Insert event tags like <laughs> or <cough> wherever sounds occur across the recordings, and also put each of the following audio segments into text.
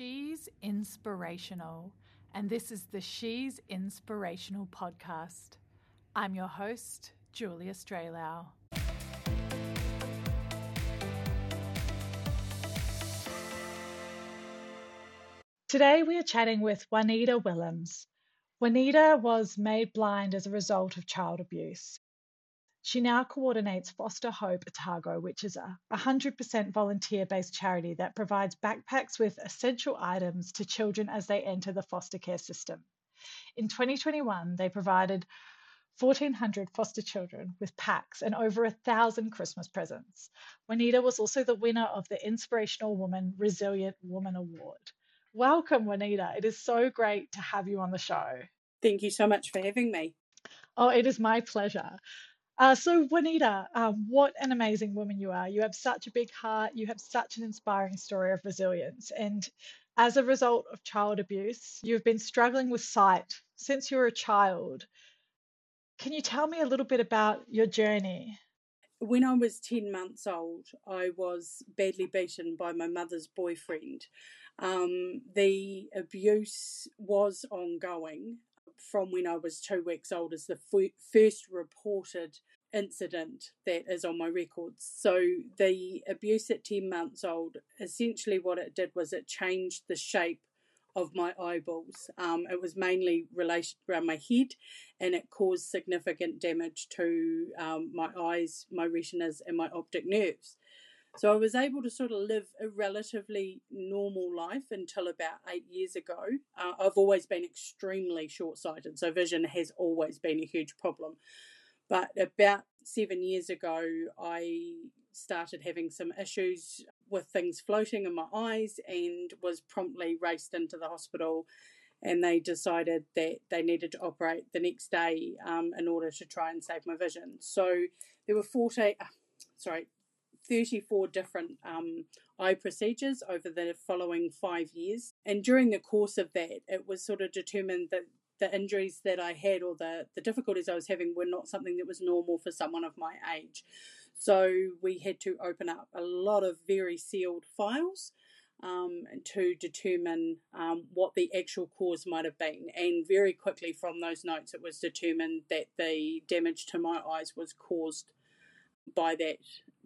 She's inspirational, and this is the She's Inspirational podcast. I'm your host, Julia Straylau. Today we are chatting with Juanita Willems. Juanita was made blind as a result of child abuse. She now coordinates Foster Hope Otago, which is a 100% volunteer based charity that provides backpacks with essential items to children as they enter the foster care system. In 2021, they provided 1,400 foster children with packs and over a thousand Christmas presents. Juanita was also the winner of the Inspirational Woman Resilient Woman Award. Welcome, Juanita. It is so great to have you on the show. Thank you so much for having me. Oh, it is my pleasure. Uh, so, Juanita, um, what an amazing woman you are. You have such a big heart. You have such an inspiring story of resilience. And as a result of child abuse, you've been struggling with sight since you were a child. Can you tell me a little bit about your journey? When I was 10 months old, I was badly beaten by my mother's boyfriend. Um, the abuse was ongoing from when I was two weeks old as the f- first reported incident that is on my records. So the abuse at 10 months old, essentially what it did was it changed the shape of my eyeballs. Um, it was mainly related around my head and it caused significant damage to um, my eyes, my retinas, and my optic nerves. So I was able to sort of live a relatively normal life until about eight years ago. Uh, I've always been extremely short sighted, so vision has always been a huge problem. But about seven years ago, I started having some issues with things floating in my eyes and was promptly raced into the hospital. And they decided that they needed to operate the next day um, in order to try and save my vision. So there were 40, uh, sorry, 34 different um, eye procedures over the following five years. And during the course of that, it was sort of determined that the injuries that I had or the, the difficulties I was having were not something that was normal for someone of my age. So we had to open up a lot of very sealed files um, to determine um, what the actual cause might have been. And very quickly from those notes, it was determined that the damage to my eyes was caused by that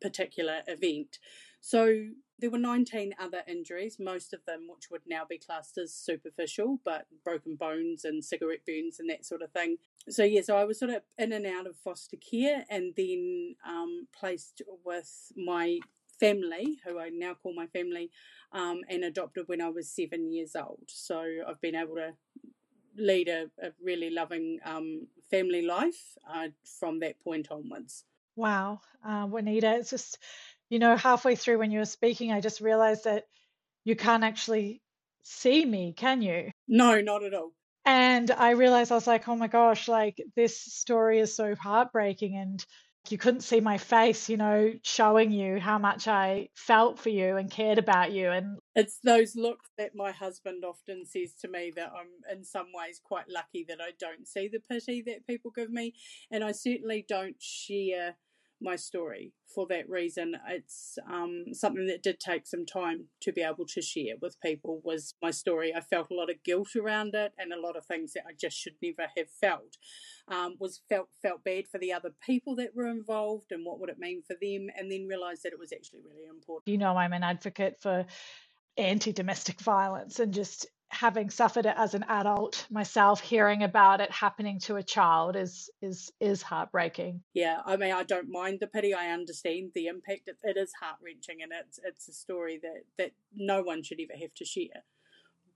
particular event. So there were 19 other injuries, most of them which would now be classed as superficial, but broken bones and cigarette burns and that sort of thing. So, yeah, so I was sort of in and out of foster care and then um, placed with my family, who I now call my family, um, and adopted when I was seven years old. So I've been able to lead a, a really loving um, family life uh, from that point onwards. Wow, uh, Juanita, it's just, you know, halfway through when you were speaking, I just realized that you can't actually see me, can you? No, not at all. And I realized I was like, oh my gosh, like this story is so heartbreaking. And you couldn't see my face, you know, showing you how much I felt for you and cared about you. And it's those looks that my husband often says to me that I'm in some ways quite lucky that I don't see the pity that people give me. And I certainly don't share my story for that reason. It's um, something that did take some time to be able to share with people was my story. I felt a lot of guilt around it and a lot of things that I just should never have felt. Um, was felt felt bad for the other people that were involved and what would it mean for them, and then realised that it was actually really important. You know, I'm an advocate for anti domestic violence and just having suffered it as an adult myself hearing about it happening to a child is is is heartbreaking. Yeah i mean i don't mind the pity i understand the impact it, it is heart-wrenching and it's it's a story that that no one should ever have to share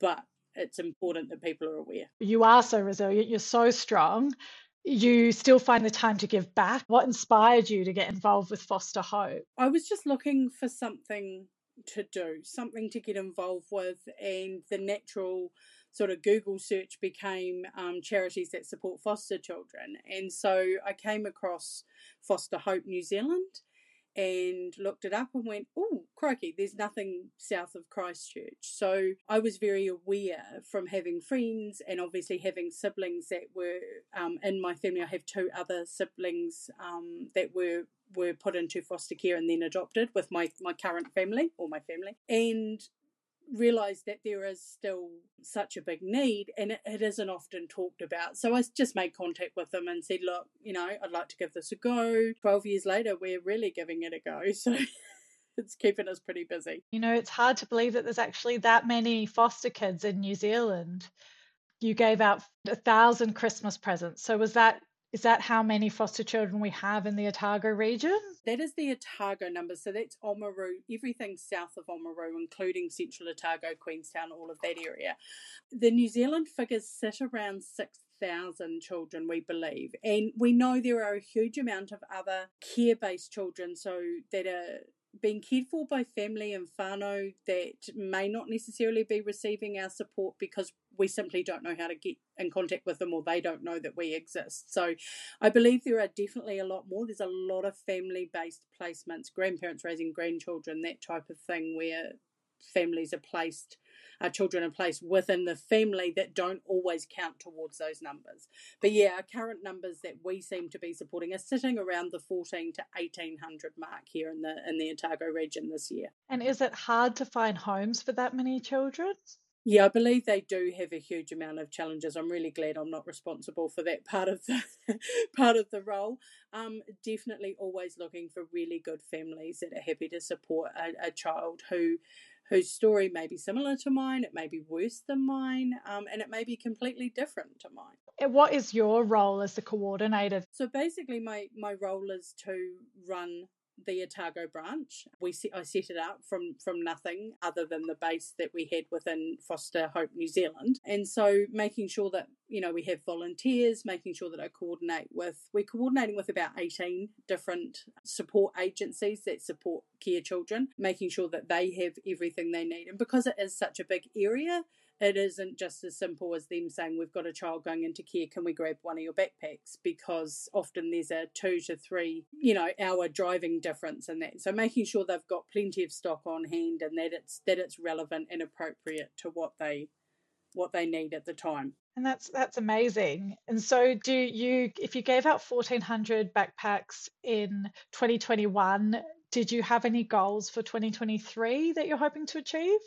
but it's important that people are aware. You are so resilient you're so strong you still find the time to give back. What inspired you to get involved with foster hope? I was just looking for something to do, something to get involved with, and the natural sort of Google search became um, charities that support foster children. And so I came across Foster Hope New Zealand and looked it up and went, oh, crikey, there's nothing south of Christchurch. So I was very aware from having friends and obviously having siblings that were um, in my family. I have two other siblings um, that were were put into foster care and then adopted with my, my current family or my family. And realized that there is still such a big need and it, it isn't often talked about. So I just made contact with them and said, look, you know, I'd like to give this a go. 12 years later, we're really giving it a go. <laughs> So it's keeping us pretty busy. You know, it's hard to believe that there's actually that many foster kids in New Zealand. You gave out a thousand Christmas presents. So was that is that how many foster children we have in the Otago region? That is the Otago number. So that's Oamaru, everything south of Oamaru, including central Otago, Queenstown, all of that area. The New Zealand figures sit around 6,000 children, we believe. And we know there are a huge amount of other care based children, so that are being cared for by family and whānau that may not necessarily be receiving our support because we simply don't know how to get in contact with them or they don't know that we exist. So I believe there are definitely a lot more. There's a lot of family based placements, grandparents raising grandchildren, that type of thing where families are placed our children are placed within the family that don't always count towards those numbers. But yeah, our current numbers that we seem to be supporting are sitting around the 14 to 1800 mark here in the in the Otago region this year. And is it hard to find homes for that many children? Yeah, I believe they do have a huge amount of challenges. I'm really glad I'm not responsible for that <laughs> part of the part of the role. Um, definitely always looking for really good families that are happy to support a, a child who whose story may be similar to mine, it may be worse than mine, um, and it may be completely different to mine. And what is your role as the coordinator? So basically, my, my role is to run the Otago branch. We set, I set it up from from nothing other than the base that we had within Foster Hope New Zealand, and so making sure that you know we have volunteers, making sure that I coordinate with we're coordinating with about eighteen different support agencies that support care children, making sure that they have everything they need, and because it is such a big area it isn't just as simple as them saying we've got a child going into care can we grab one of your backpacks? Because often there's a two to three you know hour driving difference in that. So making sure they've got plenty of stock on hand and that it's that it's relevant and appropriate to what they what they need at the time. And that's that's amazing. And so do you if you gave out 1400 backpacks in 2021 did you have any goals for 2023 that you're hoping to achieve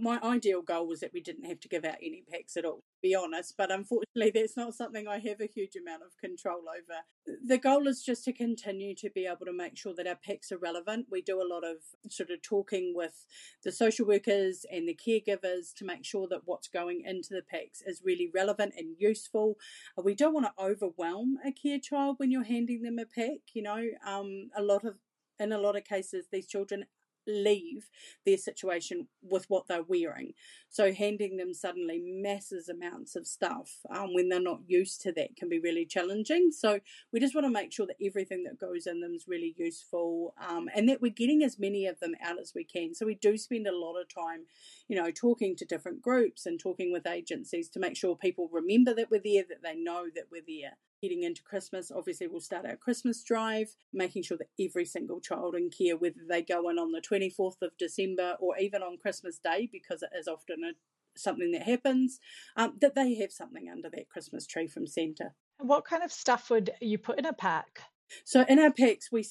my ideal goal was that we didn't have to give out any packs at all, to be honest. But unfortunately, <laughs> that's not something I have a huge amount of control over. The goal is just to continue to be able to make sure that our packs are relevant. We do a lot of sort of talking with the social workers and the caregivers to make sure that what's going into the packs is really relevant and useful. Uh, we don't want to overwhelm a care child when you're handing them a pack. You know, um, a lot of in a lot of cases, these children leave their situation with what they're wearing. So handing them suddenly masses amounts of stuff um, when they're not used to that can be really challenging. So we just want to make sure that everything that goes in them is really useful um, and that we're getting as many of them out as we can. So we do spend a lot of time, you know, talking to different groups and talking with agencies to make sure people remember that we're there, that they know that we're there heading into Christmas, obviously we'll start our Christmas drive, making sure that every single child in care, whether they go in on the 24th of December or even on Christmas Day, because it is often a, something that happens, um, that they have something under that Christmas tree from Santa. What kind of stuff would you put in a pack? So in our packs, we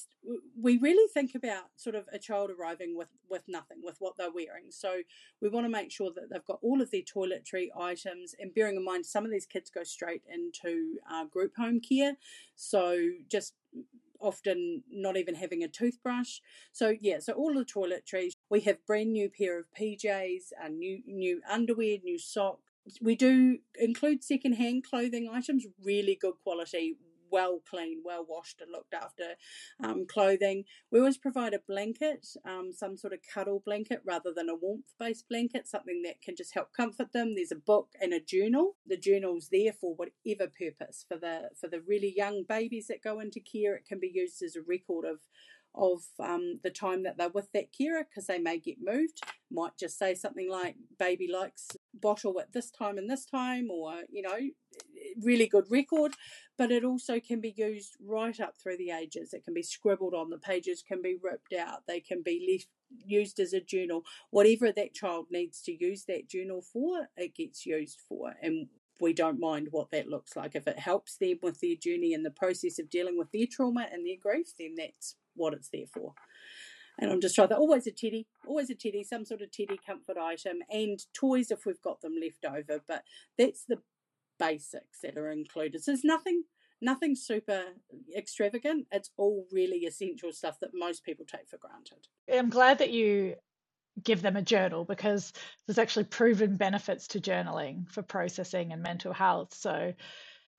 we really think about sort of a child arriving with with nothing, with what they're wearing. So we want to make sure that they've got all of their toiletry items, and bearing in mind some of these kids go straight into uh, group home care, so just often not even having a toothbrush. So yeah, so all the toiletries. We have brand new pair of PJs, a new new underwear, new socks. We do include second hand clothing items, really good quality, well cleaned, well washed, and looked after um, clothing. We always provide a blanket, um, some sort of cuddle blanket rather than a warmth based blanket, something that can just help comfort them. There's a book and a journal. The journal's there for whatever purpose. For the for the really young babies that go into care, it can be used as a record of of um, the time that they're with that carer because they may get moved. Might just say something like, baby likes bottle at this time and this time, or, you know, really good record. But it also can be used right up through the ages. It can be scribbled on, the pages can be ripped out, they can be left used as a journal. Whatever that child needs to use that journal for, it gets used for. And we don't mind what that looks like. If it helps them with their journey and the process of dealing with their trauma and their grief, then that's what it's there for. And I'm just trying to always a teddy, always a teddy, some sort of teddy comfort item, and toys if we've got them left over. But that's the basics that are included. So there's nothing nothing super extravagant. It's all really essential stuff that most people take for granted. I'm glad that you give them a journal because there's actually proven benefits to journaling for processing and mental health. So,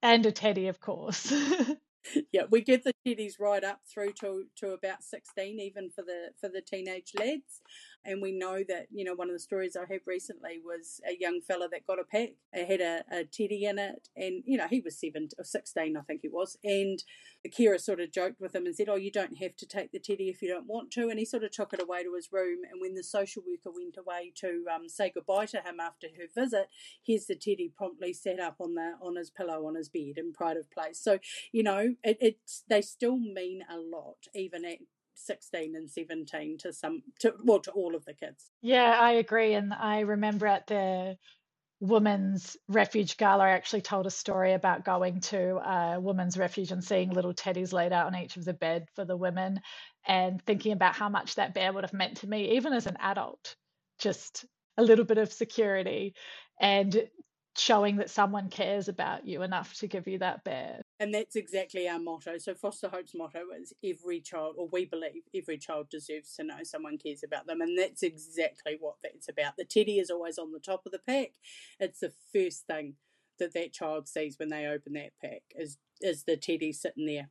and a teddy, of course. <laughs> yeah, we get the teddies right up through to, to about 16, even for the for the teenage lads. And we know that, you know, one of the stories I had recently was a young fella that got a pack. It had a, a teddy in it. And, you know, he was seven or 16, I think he was. And the carer sort of joked with him and said, Oh, you don't have to take the teddy if you don't want to. And he sort of took it away to his room. And when the social worker went away to um, say goodbye to him after her visit, here's the teddy promptly set up on the on his pillow on his bed in pride of place. So, you know, it, it's they still mean a lot, even at 16 and 17 to some to well to all of the kids yeah i agree and i remember at the women's refuge gala i actually told a story about going to a women's refuge and seeing little teddies laid out on each of the bed for the women and thinking about how much that bear would have meant to me even as an adult just a little bit of security and showing that someone cares about you enough to give you that bear. And that's exactly our motto. So Foster Hope's motto is every child, or we believe every child deserves to know someone cares about them. And that's exactly what that's about. The teddy is always on the top of the pack. It's the first thing that that child sees when they open that pack is is the teddy sitting there.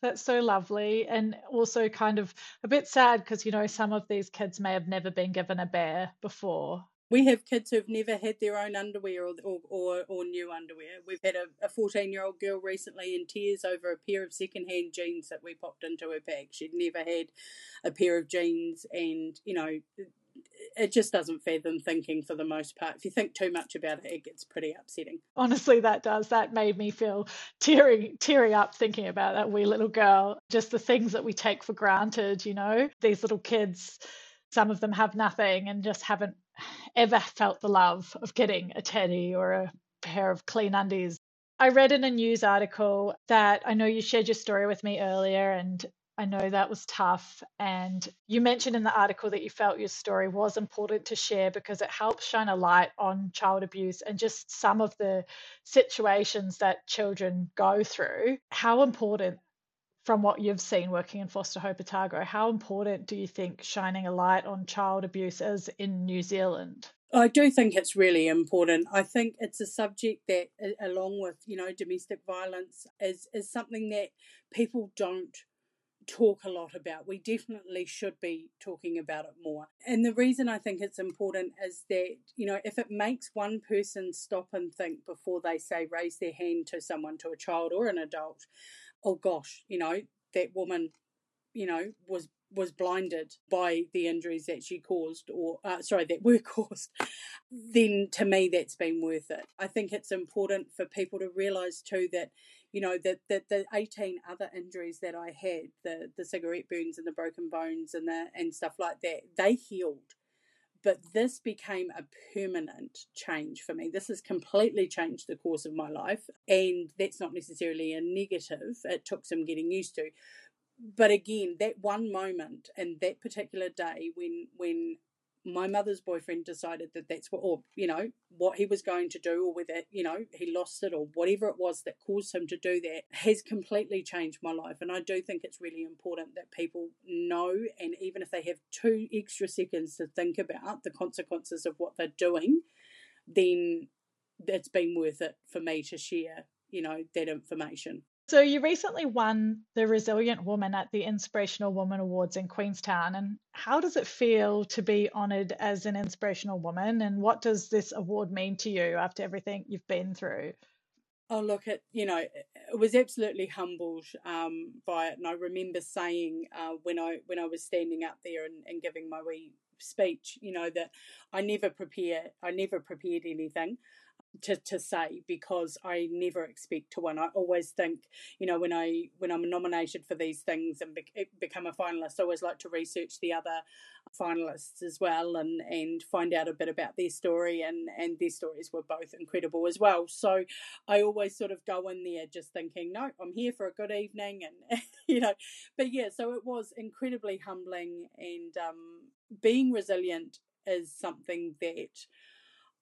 That's so lovely and also kind of a bit sad because you know some of these kids may have never been given a bear before we have kids who've never had their own underwear or or, or, or new underwear. We've had a 14 year old girl recently in tears over a pair of second hand jeans that we popped into her bag. She'd never had a pair of jeans, and you know, it just doesn't fathom thinking for the most part. If you think too much about it, it gets pretty upsetting. Honestly, that does. That made me feel teary, teary up thinking about that wee little girl. Just the things that we take for granted, you know, these little kids. Some of them have nothing and just haven't ever felt the love of getting a teddy or a pair of clean undies. I read in a news article that I know you shared your story with me earlier, and I know that was tough. And you mentioned in the article that you felt your story was important to share because it helps shine a light on child abuse and just some of the situations that children go through. How important from what you've seen working in Foster Hope Otago, how important do you think shining a light on child abuse is in New Zealand? I do think it's really important. I think it's a subject that, along with you know domestic violence, is is something that people don't talk a lot about. We definitely should be talking about it more. And the reason I think it's important is that, you know, if it makes one person stop and think before they say raise their hand to someone, to a child or an adult, oh gosh, you know, that woman, you know, was was blinded by the injuries that she caused or uh, sorry that were <laughs> caused then to me that's been worth it. I think it's important for people to realize too that you know that the, the 18 other injuries that i had the the cigarette burns and the broken bones and the and stuff like that they healed but this became a permanent change for me. This has completely changed the course of my life, and that's not necessarily a negative. It took some getting used to. But again, that one moment and that particular day when when my mother's boyfriend decided that that's what, or you know, what he was going to do, or whether you know he lost it, or whatever it was that caused him to do that, has completely changed my life. And I do think it's really important that people know, and even if they have two extra seconds to think about the consequences of what they're doing, then it's been worth it for me to share, you know, that information. So you recently won the Resilient Woman at the Inspirational Woman Awards in Queenstown. And how does it feel to be honoured as an inspirational woman? And what does this award mean to you after everything you've been through? Oh, look, it you know, it was absolutely humbled um, by it, and I remember saying uh, when I when I was standing up there and, and giving my wee speech, you know, that I never prepare, I never prepared anything. To, to say because I never expect to win. I always think, you know, when I when I'm nominated for these things and be, become a finalist, I always like to research the other finalists as well and and find out a bit about their story and and their stories were both incredible as well. So I always sort of go in there just thinking, no, I'm here for a good evening and <laughs> you know, but yeah, so it was incredibly humbling and um, being resilient is something that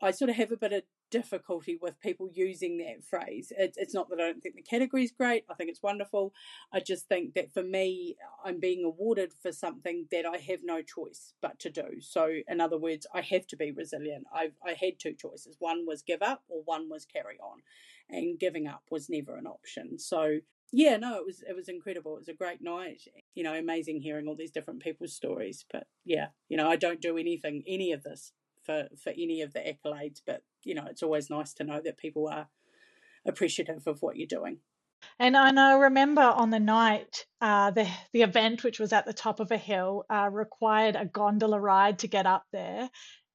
I sort of have a bit of difficulty with people using that phrase. It, it's not that I don't think the category is great, I think it's wonderful. I just think that for me, I'm being awarded for something that I have no choice but to do. So, in other words, I have to be resilient. I've, I had two choices one was give up, or one was carry on. And giving up was never an option. So, yeah, no, it was it was incredible. It was a great night. You know, amazing hearing all these different people's stories. But yeah, you know, I don't do anything, any of this for for any of the accolades, but you know, it's always nice to know that people are appreciative of what you're doing. And, and I remember on the night, uh, the the event, which was at the top of a hill, uh, required a gondola ride to get up there.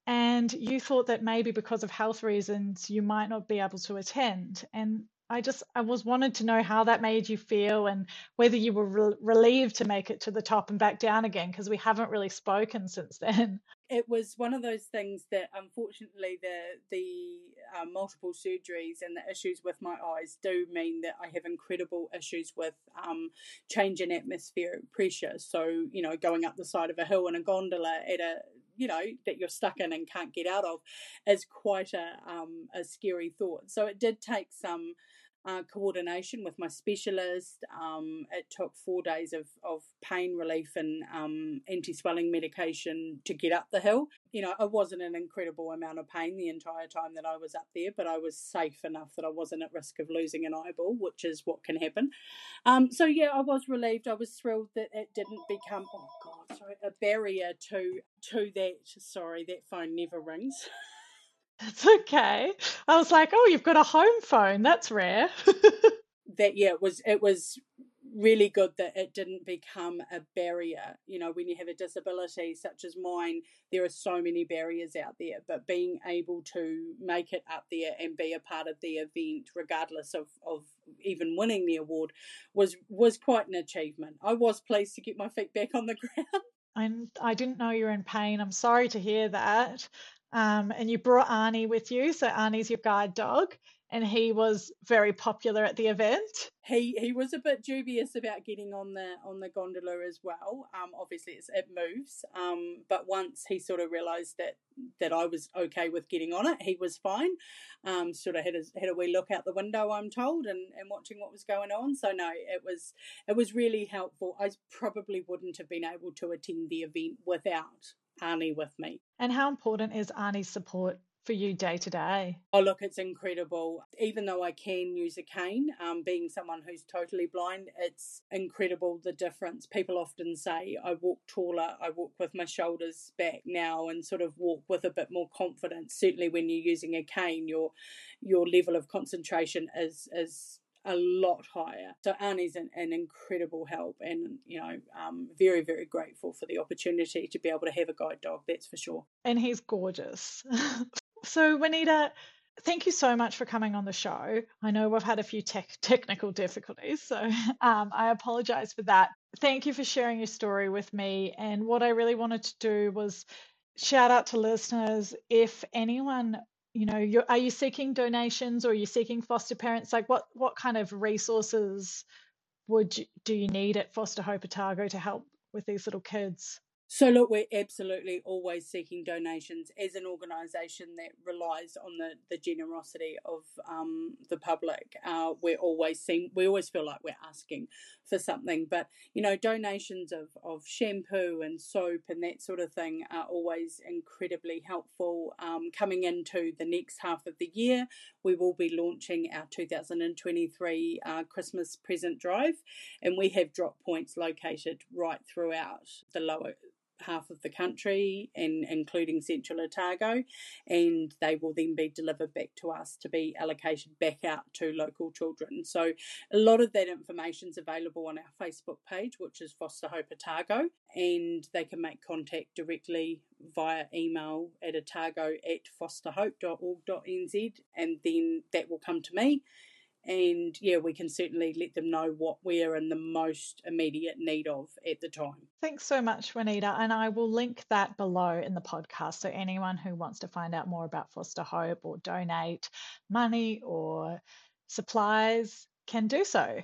And you thought that maybe because of health reasons, you might not be able to attend. And I just I was wanted to know how that made you feel and whether you were re- relieved to make it to the top and back down again because we haven't really spoken since then. <laughs> It was one of those things that unfortunately the the uh, multiple surgeries and the issues with my eyes do mean that I have incredible issues with um, change in atmospheric pressure. So you know going up the side of a hill in a gondola at a you know that you're stuck in and can't get out of is quite a um, a scary thought. So it did take some uh, coordination with my specialist. Um, it took four days of, of pain relief and um, anti swelling medication to get up the hill. You know, it wasn't an incredible amount of pain the entire time that I was up there, but I was safe enough that I wasn't at risk of losing an eyeball, which is what can happen. Um, so, yeah, I was relieved. I was thrilled that it didn't become, oh God, sorry, a barrier to, to that. Sorry, that phone never rings. <laughs> That's okay. I was like, oh, you've got a home phone. That's rare. <laughs> that yeah, it was it was really good that it didn't become a barrier. You know, when you have a disability such as mine, there are so many barriers out there. But being able to make it up there and be a part of the event, regardless of, of even winning the award, was was quite an achievement. I was pleased to get my feet back on the <laughs> ground. I, I didn't know you were in pain. I'm sorry to hear that. Um, and you brought Arnie with you. So Arnie's your guide dog, and he was very popular at the event. He he was a bit dubious about getting on the on the gondola as well. Um, obviously it moves. Um, but once he sort of realised that that I was okay with getting on it, he was fine. Um, sort of had a had a wee look out the window, I'm told, and and watching what was going on. So no, it was it was really helpful. I probably wouldn't have been able to attend the event without Arnie with me. And how important is Arnie's support for you day to day? Oh, look, it's incredible. Even though I can use a cane, um, being someone who's totally blind, it's incredible the difference. People often say, I walk taller, I walk with my shoulders back now, and sort of walk with a bit more confidence. Certainly, when you're using a cane, your your level of concentration is is a lot higher. So Arnie's an, an incredible help, and you know, um, very very grateful for the opportunity to be able to have a guide dog. That's for sure. And he's gorgeous. <laughs> so Juanita, thank you so much for coming on the show. I know we've had a few tech technical difficulties, so <laughs> um, I apologize for that. Thank you for sharing your story with me. And what I really wanted to do was shout out to listeners if anyone you know you're, are you seeking donations or are you seeking foster parents? Like what what kind of resources would you, do you need at foster hope otago to help with these little kids so, look, we're absolutely always seeking donations as an organisation that relies on the, the generosity of um, the public. Uh, we're always seeing, we always feel like we're asking for something, but you know, donations of, of shampoo and soap and that sort of thing are always incredibly helpful. Um, coming into the next half of the year, we will be launching our 2023 uh, Christmas present drive, and we have drop points located right throughout the lower half of the country and including central Otago and they will then be delivered back to us to be allocated back out to local children. So a lot of that information is available on our Facebook page which is Foster Hope Otago and they can make contact directly via email at otago at fosterhope.org.nz and then that will come to me and yeah, we can certainly let them know what we're in the most immediate need of at the time. Thanks so much, Juanita. And I will link that below in the podcast. So anyone who wants to find out more about Foster Hope or donate money or supplies can do so.